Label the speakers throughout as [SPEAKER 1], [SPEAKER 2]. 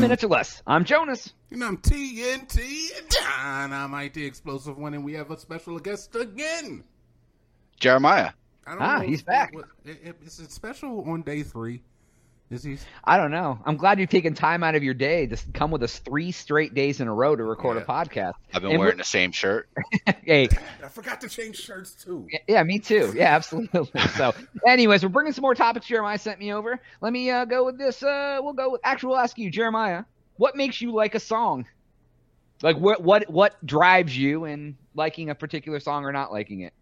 [SPEAKER 1] 10 minutes or less. I'm Jonas.
[SPEAKER 2] And I'm TNT Dynamite the Explosive One, and we have a special guest again.
[SPEAKER 3] Jeremiah.
[SPEAKER 2] I
[SPEAKER 1] Ah,
[SPEAKER 2] know
[SPEAKER 1] he's back.
[SPEAKER 2] what- i- i- Is it special on day three? Is he?
[SPEAKER 1] I don't know. I'm glad you've taken time out of your day to come with us three straight days in a row to record a podcast.
[SPEAKER 3] I've been
[SPEAKER 1] And
[SPEAKER 3] wearing the same shirt.
[SPEAKER 1] Hey,
[SPEAKER 2] I forgot to change shirts too.
[SPEAKER 1] yeah, me too. Yeah, absolutely. So, anyways, we're bringing some more topics Jeremiah sent me over. Let me uh, go with this. Uh, we'll go with, actually, we'll ask you, Jeremiah, what makes you like a song? Like, what, what, what drives you in liking a particular song or not liking it?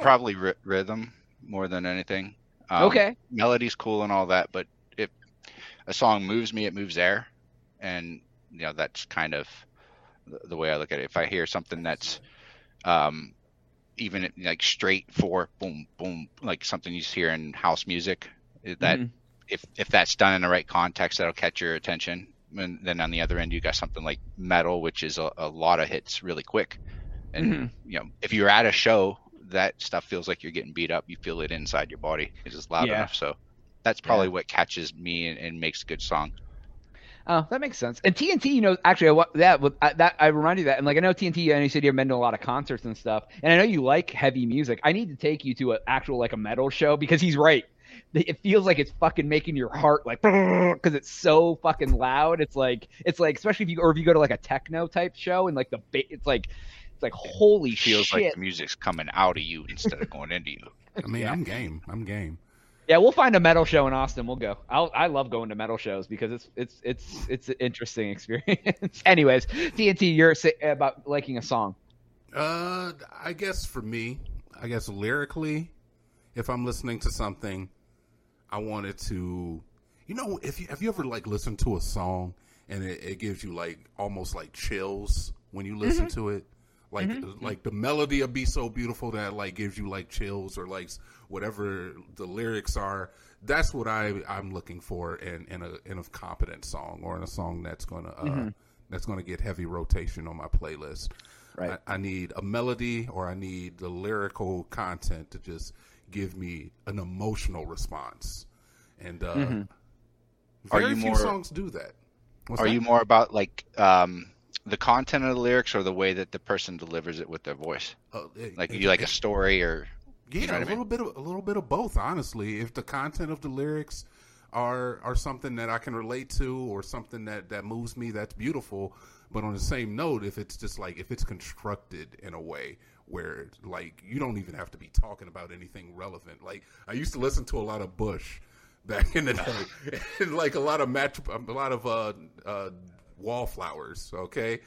[SPEAKER 3] Probably ry- rhythm more than anything. Um,
[SPEAKER 1] okay.
[SPEAKER 3] Melody's cool and all that, but if a song moves me, it moves air, and you know that's kind of the, way I look at it. If I hear something that's um, even like straight for boom boom, like something you hear in house music, that
[SPEAKER 1] Mhm.
[SPEAKER 3] if if that's done in the right context, that'll catch your attention. And then on the other end, you got something like metal, which is a, a lot of hits really quick. And
[SPEAKER 1] Mhm.
[SPEAKER 3] you know, if you're at a show, that stuff feels like you're getting beat up. You feel it inside your body. It's just loud
[SPEAKER 1] Yeah.
[SPEAKER 3] enough. So that's probably what catches me and, and makes a good song.
[SPEAKER 1] Oh, that makes sense. And TNT, you know, actually, I, that I- that I remind you that, and like I know TNT, and you said you've been to a lot of concerts and stuff, and I know you like heavy music. I need to take you to an actual like a metal show because he's right. It feels like it's fucking making your heart like because it's so fucking loud. It's like it's like especially if you or if you go to like a techno type show and like the ba- it's like it's like holy
[SPEAKER 3] It feels
[SPEAKER 1] shit.
[SPEAKER 3] like the music's coming out of you instead of going into you.
[SPEAKER 2] I mean,
[SPEAKER 1] Yeah.
[SPEAKER 2] I'm game. I'm game.
[SPEAKER 1] Yeah, we'll find a metal show in Austin. We'll go. I'll, I love going to metal shows because it's it's it's it's an interesting experience. Anyways, TNT, you're about liking a song.
[SPEAKER 2] Uh, I guess for me, I guess lyrically, if I'm listening to something, I want it to, you know, if you have you ever like listened to a song and it, it gives you like almost like chills when you listen
[SPEAKER 1] Mm-hmm.
[SPEAKER 2] to it, like like the melody will be so beautiful that like gives you like chills or like whatever the lyrics are. That's what I I'm looking for in in a in a competent song or in a song that's gonna uh,
[SPEAKER 1] Mm-hmm.
[SPEAKER 2] that's gonna get heavy rotation on my playlist.
[SPEAKER 1] Right.
[SPEAKER 2] I, I need a melody or I need the lyrical content to just give me an emotional response. And uh,
[SPEAKER 1] Mm-hmm.
[SPEAKER 3] Are
[SPEAKER 2] very
[SPEAKER 3] you
[SPEAKER 2] few
[SPEAKER 3] more-
[SPEAKER 2] songs do that. What's
[SPEAKER 3] Are
[SPEAKER 2] that?
[SPEAKER 3] you more about like um, the content of the lyrics or the way that the person delivers it with their voice?
[SPEAKER 2] It-
[SPEAKER 3] Like
[SPEAKER 2] it-
[SPEAKER 3] you like a story or
[SPEAKER 2] Yeah,
[SPEAKER 3] you know
[SPEAKER 2] a
[SPEAKER 3] I
[SPEAKER 2] little bit of a little bit of both, honestly. If the content of the lyrics are are something that I can relate to or something that that moves me, that's beautiful. But on the same note, if it's just like if it's constructed in a way where like you don't even have to be talking about anything relevant. Like I used to listen to a lot of Bush back in the day, and like a lot of match, a lot of uh, uh, wallflowers. Okay,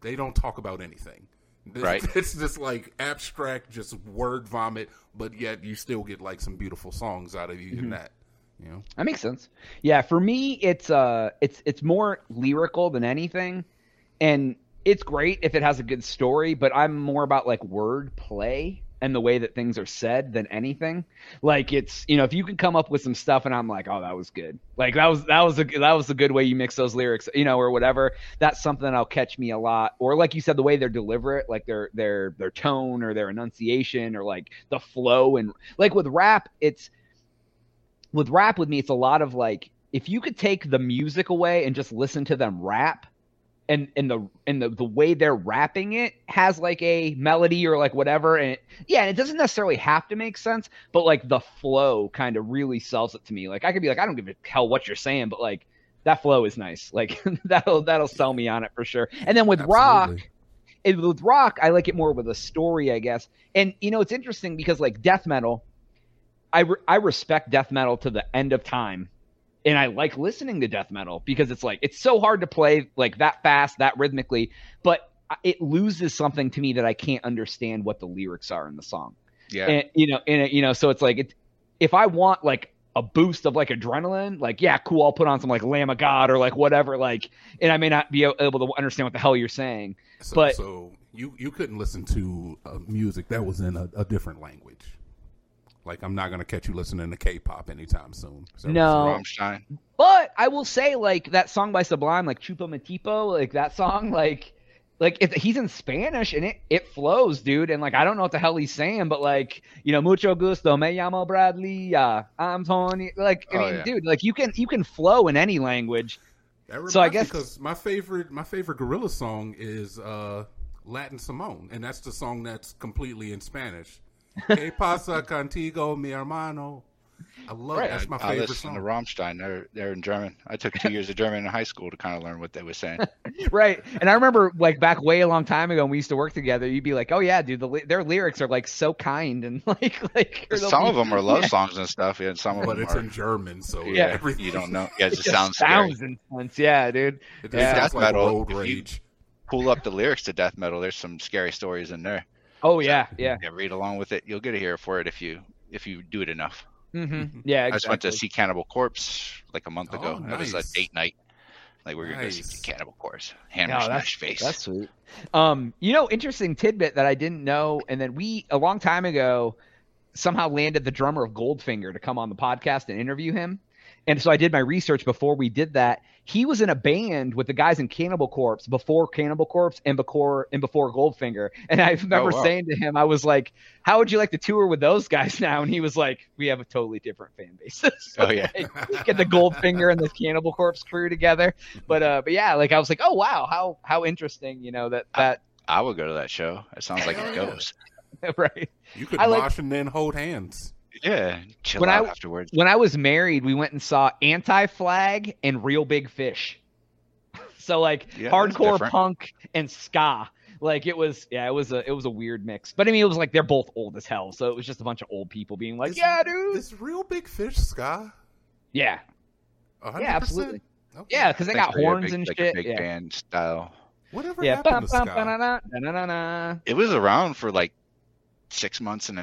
[SPEAKER 2] they don't talk about anything.
[SPEAKER 3] Right.
[SPEAKER 2] It's just like abstract, just word vomit, but yet you still get like some beautiful songs out of even that. You know,
[SPEAKER 1] That makes sense. Yeah, for me, it's uh, it's it's more lyrical than anything, and it's great if it has a good story. But I'm more about like word play and the way that things are said than anything. Like it's you know if you can come up with some stuff and I'm like, oh, that was good. Like that was that was a that was a good way you mix those lyrics, you know, or whatever. That's something that'll catch me a lot. Or like you said, the way they deliver it, like their their their tone or their enunciation or like the flow and like with rap, it's with rap with me it's a lot of like if you could take the music away and just listen to them rap and and the and the, the way they're rapping it has like a melody or like whatever and it, yeah and it doesn't necessarily have to make sense but like the flow kind of really sells it to me. Like i could be like i don't give a hell what you're saying but like that flow is nice. Like that'll that'll sell me on it for sure. And then with rock it, with rock, I like it more with a story, I guess. And you know, it's interesting because like death metal, I re- I respect death metal to the end of time, and I like listening to death metal because it's like it's so hard to play like that fast, that rhythmically, but it loses something to me that I can't understand what the lyrics are in the song.
[SPEAKER 3] yeah.
[SPEAKER 1] And you know, and you know, so it's like it, if I want like a boost of like adrenaline, like yeah, cool, I'll put on some like Lamb of God or like whatever, like, and I may not be able to understand what the hell you're saying.
[SPEAKER 2] So,
[SPEAKER 1] But-
[SPEAKER 2] so you you couldn't listen to uh, music that was in a, a different language. Like I'm not gonna catch you listening to K-pop anytime soon. So-
[SPEAKER 1] No.
[SPEAKER 3] Rammstein.
[SPEAKER 1] But I will say, like that song by Sublime, like Chupa Matipo, like that song, like, like it, he's in Spanish and it it flows, dude. And like I don't know what the hell he's saying, but like you know, mucho gusto, me llamo Bradley, uh, I'm Tony. Like I
[SPEAKER 3] Oh,
[SPEAKER 1] mean,
[SPEAKER 3] yeah.
[SPEAKER 1] dude, like you can you can flow in any language.
[SPEAKER 2] That
[SPEAKER 1] So I guess-
[SPEAKER 2] because my favorite my favorite Gorillaz song is uh, Latin Simone, and that's the song that's completely in Spanish. Que pasa contigo, mi hermano? I love
[SPEAKER 1] Right.
[SPEAKER 2] that's my
[SPEAKER 3] I
[SPEAKER 2] favorite
[SPEAKER 3] listen
[SPEAKER 2] song.
[SPEAKER 3] to Rammstein. They're they're in German. I took two years of German in high school to kind of learn what they were saying.
[SPEAKER 1] right. And I remember like back way a long time ago when we used to work together, you'd be like, "Oh yeah, dude, the, their lyrics are like so kind and like like
[SPEAKER 3] Some
[SPEAKER 1] be-
[SPEAKER 3] of them are love
[SPEAKER 1] Yeah.
[SPEAKER 3] songs and stuff, yeah, and some of
[SPEAKER 2] but
[SPEAKER 3] them
[SPEAKER 2] it's
[SPEAKER 3] are.
[SPEAKER 2] in German, so
[SPEAKER 3] yeah,
[SPEAKER 2] everything
[SPEAKER 3] you don't know. Yeah, it
[SPEAKER 1] It
[SPEAKER 3] just
[SPEAKER 1] just
[SPEAKER 3] sounds scary.
[SPEAKER 1] sounds intense. Yeah, dude.
[SPEAKER 2] It
[SPEAKER 1] Yeah.
[SPEAKER 3] Death
[SPEAKER 2] like
[SPEAKER 3] metal,
[SPEAKER 2] road
[SPEAKER 3] if you-
[SPEAKER 2] rage.
[SPEAKER 3] Pull up the lyrics to death metal. There's some scary stories in there.
[SPEAKER 1] Oh yeah, yeah.
[SPEAKER 3] Yeah, read along with it. You'll get a ear for it if you if you do it enough.
[SPEAKER 1] Mm-hmm. Yeah,
[SPEAKER 3] I just went to see Cannibal Corpse like a month
[SPEAKER 2] Oh,
[SPEAKER 3] ago. That was a
[SPEAKER 2] nice.
[SPEAKER 3] date night. Like we are gonna go see Cannibal Corpse. Hammer
[SPEAKER 1] No,
[SPEAKER 3] smash face.
[SPEAKER 1] That's sweet. Um, you know, interesting tidbit that I didn't know, and then we a long time ago somehow landed the drummer of Goldfinger to come on the podcast and interview him. And so I did my research before we did that. He was in a band with the guys in Cannibal Corpse before Cannibal Corpse and before and before Goldfinger. And I remember
[SPEAKER 3] wow.
[SPEAKER 1] saying to him, I was like, "How would you like to tour with those guys now?" And he was like, "We have a totally different fan base." So,
[SPEAKER 3] Oh, yeah.
[SPEAKER 1] like, get the Goldfinger and the Cannibal Corpse crew together. But uh, but yeah, like I was like, "Oh wow, how how interesting," you know that that
[SPEAKER 3] I would go to that show. It sounds like it
[SPEAKER 2] Hell
[SPEAKER 3] goes.
[SPEAKER 1] right.
[SPEAKER 2] You could
[SPEAKER 1] I like-
[SPEAKER 2] and then hold hands.
[SPEAKER 3] Yeah, chill
[SPEAKER 1] When
[SPEAKER 3] out
[SPEAKER 1] I-
[SPEAKER 3] afterwards.
[SPEAKER 1] when I was married, we went and saw Anti Flag and Real Big Fish. So like
[SPEAKER 3] Yeah,
[SPEAKER 1] hardcore punk and ska. Like it was yeah, it was a it was a weird mix. But I mean it was like they're both old as hell. So it was just a bunch of old people being like,
[SPEAKER 2] Is-
[SPEAKER 1] Yeah, dude.
[SPEAKER 2] Is real big fish ska?
[SPEAKER 1] Yeah.
[SPEAKER 2] 100%?
[SPEAKER 1] Yeah, absolutely.
[SPEAKER 2] Okay.
[SPEAKER 1] Yeah, because they got
[SPEAKER 3] Thanks for
[SPEAKER 1] horns
[SPEAKER 3] big-
[SPEAKER 1] and
[SPEAKER 3] like
[SPEAKER 1] shit.
[SPEAKER 3] A big
[SPEAKER 1] yeah.
[SPEAKER 3] band style.
[SPEAKER 2] Whatever
[SPEAKER 1] Yeah. Bum,
[SPEAKER 2] happened to
[SPEAKER 1] bum,
[SPEAKER 2] ska?
[SPEAKER 3] It was around for like six months in the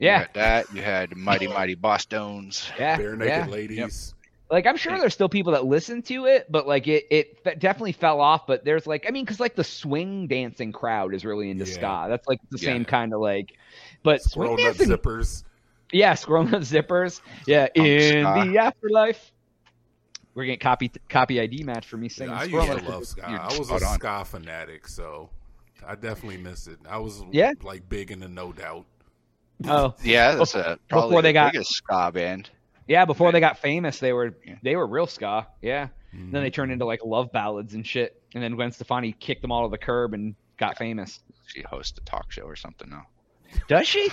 [SPEAKER 3] nineties. You
[SPEAKER 1] Yeah.
[SPEAKER 3] had that. You had Mighty Mighty Bosstones.
[SPEAKER 1] Yeah.
[SPEAKER 2] Barenaked
[SPEAKER 1] yeah.
[SPEAKER 2] ladies.
[SPEAKER 1] Like I'm sure there's still people that listen to it, but like it it fe- definitely fell off. But there's like I mean, because like the swing dancing crowd is really into
[SPEAKER 2] Yeah.
[SPEAKER 1] ska. That's like the
[SPEAKER 3] Yeah.
[SPEAKER 1] same kind of like. But swing
[SPEAKER 2] Squirrel Nut
[SPEAKER 1] dancing,
[SPEAKER 2] zippers.
[SPEAKER 1] yeah, Squirrel Nut Zippers, yeah,
[SPEAKER 3] Punk
[SPEAKER 1] in
[SPEAKER 3] ska.
[SPEAKER 1] the afterlife. We're getting copy copy ID match for me
[SPEAKER 2] Yeah. I used to love ska.
[SPEAKER 3] You're
[SPEAKER 2] I was a
[SPEAKER 3] spot on.
[SPEAKER 2] ska fanatic, so I definitely miss it. I was
[SPEAKER 1] Yeah?
[SPEAKER 2] like big into No Doubt.
[SPEAKER 1] Oh
[SPEAKER 3] Yeah, that's a probably
[SPEAKER 1] Before they
[SPEAKER 3] the
[SPEAKER 1] got-
[SPEAKER 3] biggest ska band.
[SPEAKER 1] yeah, before they got famous, they were
[SPEAKER 3] Yeah.
[SPEAKER 1] they were real ska. Yeah.
[SPEAKER 2] Mm-hmm.
[SPEAKER 1] Then they turned into like love ballads and shit. And then Gwen Stefani kicked them all to the curb and got famous.
[SPEAKER 3] She hosts a talk show or something now.
[SPEAKER 1] Does she?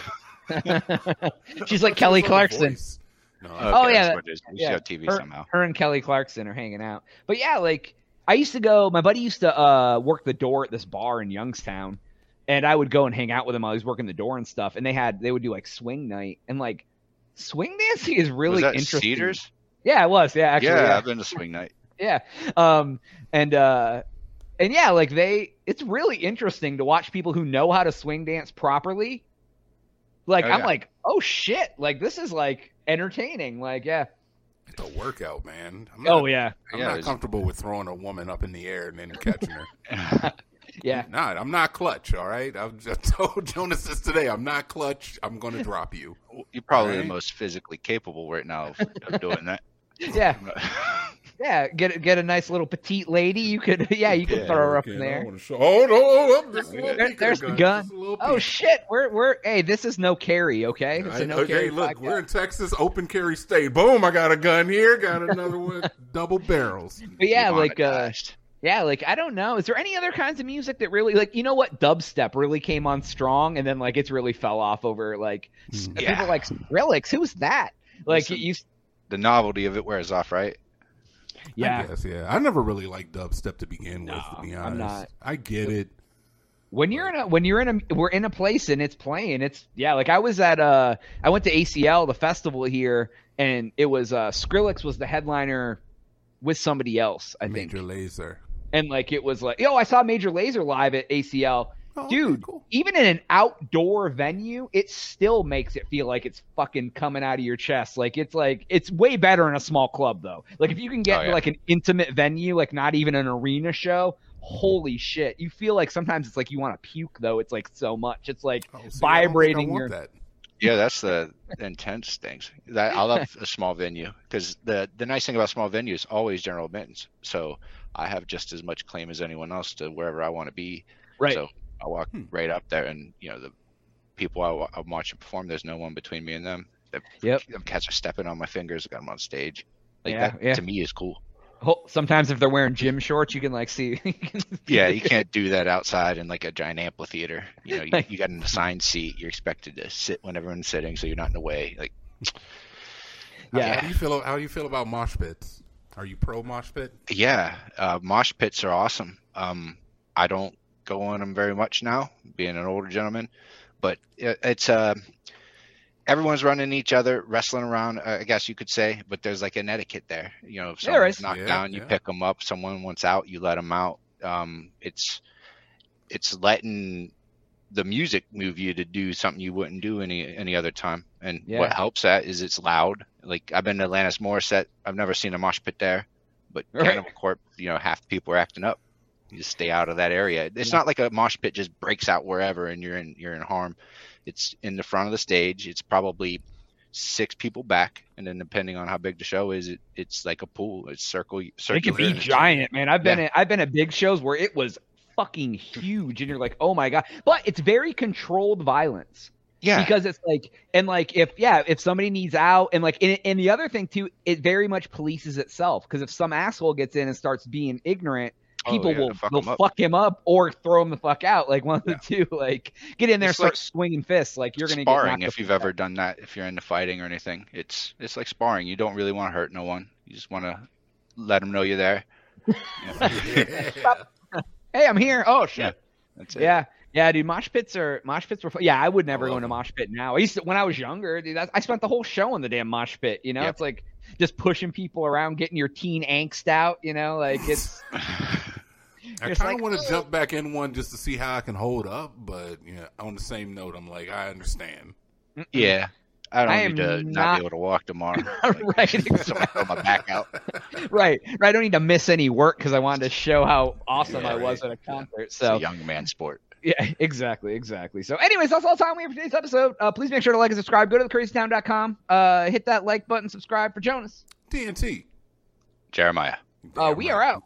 [SPEAKER 1] She's like Kelly
[SPEAKER 2] she was on The
[SPEAKER 1] Clarkson.
[SPEAKER 2] Voice. No,
[SPEAKER 1] Oh, yeah,
[SPEAKER 3] that's what it is. We
[SPEAKER 1] yeah.
[SPEAKER 3] on TV
[SPEAKER 1] her,
[SPEAKER 3] somehow.
[SPEAKER 1] her and Kelly Clarkson are hanging out. But yeah, like I used to go. My buddy used to uh, work the door at this bar in Youngstown, and I would go and hang out with him while he was working the door and stuff. And they had they would do like swing night and like swing dancing is really
[SPEAKER 3] was that
[SPEAKER 1] interesting.
[SPEAKER 3] Cedars?
[SPEAKER 1] Yeah, it was. Yeah, actually.
[SPEAKER 3] yeah,
[SPEAKER 1] Yeah,
[SPEAKER 3] I've been to swing night.
[SPEAKER 1] yeah. Um, and uh, and yeah, like they, it's really interesting to watch people who know how to swing dance properly. Like
[SPEAKER 3] Oh,
[SPEAKER 1] I'm
[SPEAKER 3] yeah.
[SPEAKER 1] like, oh shit! Like this is like entertaining. Like yeah.
[SPEAKER 2] It's a workout, man. I'm not,
[SPEAKER 1] Oh yeah.
[SPEAKER 2] I'm
[SPEAKER 3] Yeah,
[SPEAKER 2] not comfortable with throwing a woman up in the air and then catching her.
[SPEAKER 1] Yeah.
[SPEAKER 2] Not. I'm not clutch. All right. I've just told Jonas this today. I'm not clutch. I'm going to drop you.
[SPEAKER 3] You're probably
[SPEAKER 2] Right.
[SPEAKER 3] the most physically capable right now of, of doing that.
[SPEAKER 1] Yeah. Yeah, get get a nice little petite lady. You could, yeah, you could
[SPEAKER 3] Yeah,
[SPEAKER 1] throw her up in there.
[SPEAKER 2] show- Oh no! oh, Just a little
[SPEAKER 1] There-
[SPEAKER 2] peek of
[SPEAKER 1] there's the gun.
[SPEAKER 2] Just
[SPEAKER 1] Oh shit, we're we're hey, this is no carry, okay? It's a
[SPEAKER 2] I-
[SPEAKER 1] no
[SPEAKER 2] okay,
[SPEAKER 1] carry.
[SPEAKER 2] look,
[SPEAKER 1] podcast.
[SPEAKER 2] we're in Texas, open carry state. Boom! I got a gun here. Got another one, double barrels.
[SPEAKER 1] But yeah, like uh,
[SPEAKER 3] Demonetized.
[SPEAKER 1] Yeah, like I don't know. Is there any other kinds of music that really like you know what dubstep really came on strong and then like it's really fell off over like s-
[SPEAKER 2] Mhm.
[SPEAKER 1] people like Skrillex. Who was that? Like
[SPEAKER 3] Listen,
[SPEAKER 1] it used
[SPEAKER 3] the novelty of it wears off, right?
[SPEAKER 2] I
[SPEAKER 1] yeah.
[SPEAKER 2] guess, yeah. I never really liked dubstep to begin with.
[SPEAKER 1] No,
[SPEAKER 2] To be
[SPEAKER 1] I'm
[SPEAKER 2] honest,
[SPEAKER 1] not.
[SPEAKER 2] I get it.
[SPEAKER 1] When you're in a when you're in a we're in a place and it's playing, it's yeah. Like I was at uh I went to ACL the festival here and it was uh Skrillex was the headliner with somebody else I think
[SPEAKER 2] Major Lazer.
[SPEAKER 1] And like it was like yo I saw Major Lazer live at ACL
[SPEAKER 2] Oh, okay,
[SPEAKER 1] dude
[SPEAKER 2] cool.
[SPEAKER 1] even in an outdoor venue it still makes it feel like it's fucking coming out of your chest like it's like it's way better in a small club though like if you can get
[SPEAKER 3] Oh, yeah.
[SPEAKER 1] like an intimate venue like not even an arena show holy shit you feel like sometimes it's like you want to puke though it's like so much it's like
[SPEAKER 2] Oh, see, I don't think I
[SPEAKER 1] vibrating your-
[SPEAKER 2] that.
[SPEAKER 3] Yeah, that's the intense things. That I love a small venue because the the nice thing about small venues always general admittance. So I have just as much claim as anyone else to wherever I want to be.
[SPEAKER 1] right
[SPEAKER 3] So I walk
[SPEAKER 2] Hmm.
[SPEAKER 3] right up there, and you know the people I, wa- I'm watching perform. There's no one between me and them. The,
[SPEAKER 1] Yep.
[SPEAKER 3] Them cats are stepping on my fingers. I got them on stage. Like
[SPEAKER 1] Yeah,
[SPEAKER 3] that
[SPEAKER 1] yeah.
[SPEAKER 3] to me is cool.
[SPEAKER 1] Sometimes if they're wearing gym shorts, you can like see.
[SPEAKER 3] Yeah, you can't do that outside in like a giant amphitheater. You know, you, you got an assigned seat. You're expected to sit when everyone's sitting, so you're not in the way. Like,
[SPEAKER 1] Yeah.
[SPEAKER 2] How do you feel? How do you feel about mosh pits? Are you pro mosh pit?
[SPEAKER 3] yeah, uh, mosh pits are awesome. Um, I don't go on them very much now, being an older gentleman, but it, it's uh, everyone's running each other, wrestling around. uh, I guess you could say, but there's like an etiquette there. You know, if someone's knocked
[SPEAKER 2] Yeah,
[SPEAKER 3] down, you
[SPEAKER 2] yeah.
[SPEAKER 3] pick them up. Someone wants out, you let them out. Um, it's it's letting the music move you to do something you wouldn't do any any other time. And
[SPEAKER 1] Yeah.
[SPEAKER 3] what helps that is it's loud. Like I've been to Alanis Morissette. I've never seen a mosh pit there, but
[SPEAKER 1] Right.
[SPEAKER 3] Cannibal Corpse, you know, half the people are acting up. You just stay out of that area. It's
[SPEAKER 1] Yeah.
[SPEAKER 3] not like a mosh pit just breaks out wherever and you're in you're in harm. It's in the front of the stage. It's probably six people back, and then depending on how big the show is, it, it's like a pool. It's circle
[SPEAKER 1] It can be giant, man. I've been at, I've been at big shows where it was fucking huge, and you're like, oh my god. But it's very controlled violence.
[SPEAKER 3] Yeah,
[SPEAKER 1] because it's like and like if yeah if somebody needs out and like and, and the other thing too it very much polices itself because if some asshole gets in and starts being ignorant
[SPEAKER 3] Oh,
[SPEAKER 1] people
[SPEAKER 3] yeah,
[SPEAKER 1] will
[SPEAKER 3] fuck
[SPEAKER 1] will
[SPEAKER 3] up.
[SPEAKER 1] fuck him up or throw him the fuck out like one of the two like get in there
[SPEAKER 3] It's
[SPEAKER 1] start
[SPEAKER 3] like
[SPEAKER 1] swinging fists like you're gonna
[SPEAKER 3] sparring if you've
[SPEAKER 1] fuck
[SPEAKER 3] ever done that. If you're into fighting or anything, it's it's like sparring. You don't really want to hurt no one. You just want to let them know you're there.
[SPEAKER 2] Yeah.
[SPEAKER 1] hey I'm here oh shit
[SPEAKER 3] That's it.
[SPEAKER 1] yeah yeah dude mosh pits are mosh pits were yeah I would never go into mosh pit now I used to when I was younger dude that's, I spent the whole show in the damn mosh pit you know
[SPEAKER 3] Yep.
[SPEAKER 1] it's like just pushing people around getting your teen angst out you know like it's
[SPEAKER 2] I
[SPEAKER 1] It's
[SPEAKER 2] kind
[SPEAKER 1] like,
[SPEAKER 2] of want to jump back in one just to see how I can hold up, but yeah, on the same note, I'm like, I understand.
[SPEAKER 3] yeah. I don't
[SPEAKER 1] I
[SPEAKER 3] need to not,
[SPEAKER 1] not-
[SPEAKER 3] be able to walk tomorrow.
[SPEAKER 1] right
[SPEAKER 3] Someone
[SPEAKER 1] exactly.
[SPEAKER 3] throw my back out.
[SPEAKER 1] right right I don't need to miss any work because I wanted to show how awesome
[SPEAKER 2] Yeah,
[SPEAKER 1] I was
[SPEAKER 2] right.
[SPEAKER 1] at a concert
[SPEAKER 3] It's
[SPEAKER 1] so
[SPEAKER 3] a young man sport.
[SPEAKER 1] Yeah, exactly, exactly. So, anyways, that's all the time we have for today's episode. Uh, please make sure to like and subscribe. Go to thecrazytown.com. Uh, hit that like button, subscribe for Jonas.
[SPEAKER 2] TNT.
[SPEAKER 3] Jeremiah.
[SPEAKER 1] Uh, we are out.